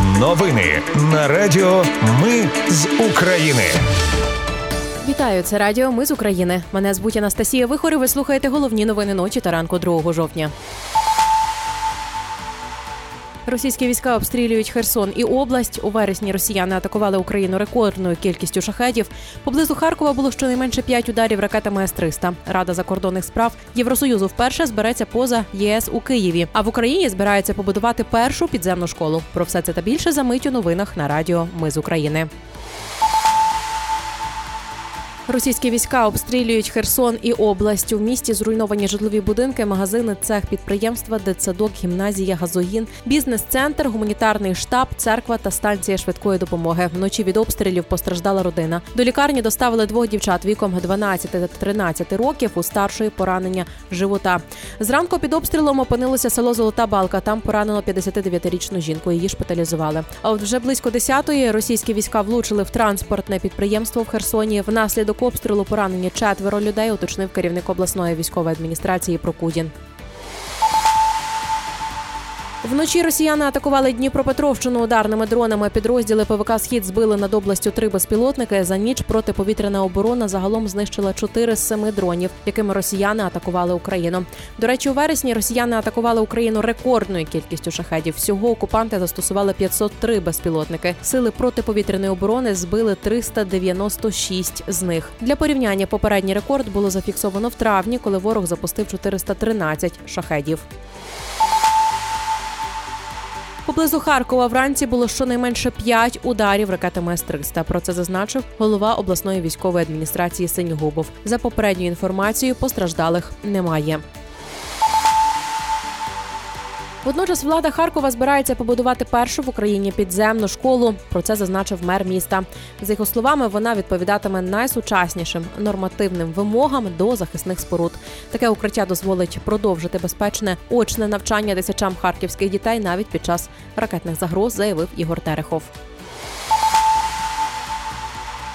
Новини на Радіо Ми з України. Вітаю, це радіо. Ми з України. Мене звуть Анастасія Вихор. і Ви слухаєте головні новини ночі та ранку 2 жовтня. Російські війська обстрілюють Херсон і область. У вересні росіяни атакували Україну рекордною кількістю шахедів. Поблизу Харкова було щонайменше 5 ударів ракетами С-300. Рада закордонних справ Євросоюзу вперше збереться поза ЄС у Києві. А в Україні збирається побудувати першу підземну школу. Про все це та більше за мить у новинах на радіо. Ми з України. Російські війська обстрілюють Херсон і область. У місті зруйновані житлові будинки, магазини, цех підприємства, дитсадок, гімназія, газогін, бізнес-центр, гуманітарний штаб, церква та станція швидкої допомоги. Вночі від обстрілів постраждала родина. До лікарні доставили двох дівчат віком 12 та 13 років у старшої поранення живота. Зранку під обстрілом опинилося село Золота Балка. Там поранено 59-річну жінку. Її шпиталізували. А от вже близько 10-ї російські війська влучили в транспортне підприємство в Херсоні. Внаслідок обстрілу поранені четверо людей, уточнив керівник обласної військової адміністрації Прокудін. Вночі росіяни атакували Дніпропетровщину ударними дронами. Підрозділи ПВК Схід збили над областю три безпілотники. За ніч протиповітряна оборона загалом знищила чотири з семи дронів, якими росіяни атакували Україну. До речі, у вересні росіяни атакували Україну рекордною кількістю шахедів. Всього окупанти застосували 503 безпілотники. Сили протиповітряної оборони збили 396 з них. Для порівняння попередній рекорд було зафіксовано в травні, коли ворог запустив 413 шахедів. Поблизу Харкова вранці було щонайменше п'ять ударів ракетами С-300. Про це зазначив голова обласної військової адміністрації Синьогубов. За попередньою інформацією, постраждалих немає. Водночас влада Харкова збирається побудувати першу в Україні підземну школу. Про це зазначив мер міста. За його словами, вона відповідатиме найсучаснішим нормативним вимогам до захисних споруд. Таке укриття дозволить продовжити безпечне очне навчання тисячам харківських дітей навіть під час ракетних загроз, заявив Ігор Терехов.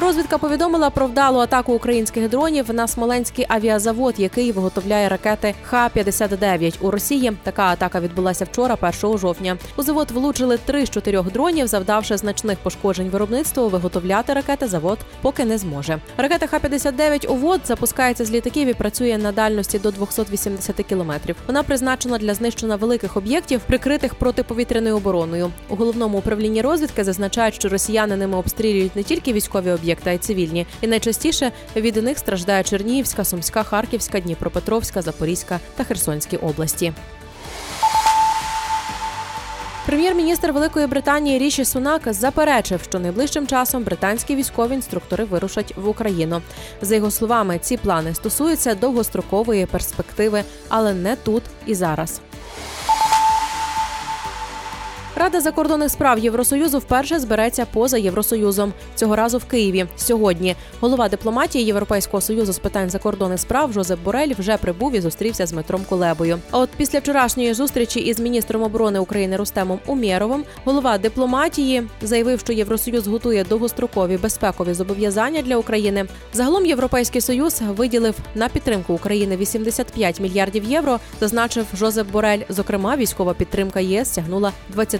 Розвідка повідомила про вдалу атаку українських дронів на Смоленський авіазавод, який виготовляє ракети Х-59 у Росії. Така атака відбулася вчора, 1 жовтня. У завод влучили три з чотирьох дронів, завдавши значних пошкоджень виробництву. Виготовляти ракети завод поки не зможе. Ракета Х-59 УВОД запускається з літаків і працює на дальності до 280 кілометрів. Вона призначена для знищення великих об'єктів, прикритих протиповітряною обороною. У головному управлінні розвідки зазначають, що росіяни ними обстрілюють не тільки військові об'єкти, об'єкта й цивільні. І найчастіше від них страждає Чернігівська, Сумська, Харківська, Дніпропетровська, Запорізька та Херсонські області. Прем'єр-міністр Великої Британії Ріші Сунак заперечив, що найближчим часом британські військові інструктори вирушать в Україну. За його словами, ці плани стосуються довгострокової перспективи, але не тут і зараз. Рада закордонних справ Євросоюзу вперше збереться поза Євросоюзом цього разу в Києві. Сьогодні голова дипломатії Європейського союзу з питань закордонних справ Жозеп Борель вже прибув і зустрівся з Дмитром Кулебою. А от після вчорашньої зустрічі із міністром оборони України Рустемом Умєровим голова дипломатії заявив, що Євросоюз готує довгострокові безпекові зобов'язання для України. Загалом Європейський союз виділив на підтримку України 85 мільярдів євро. Зазначив Жозеп Борель. Зокрема, військова підтримка ЄС сягнула 20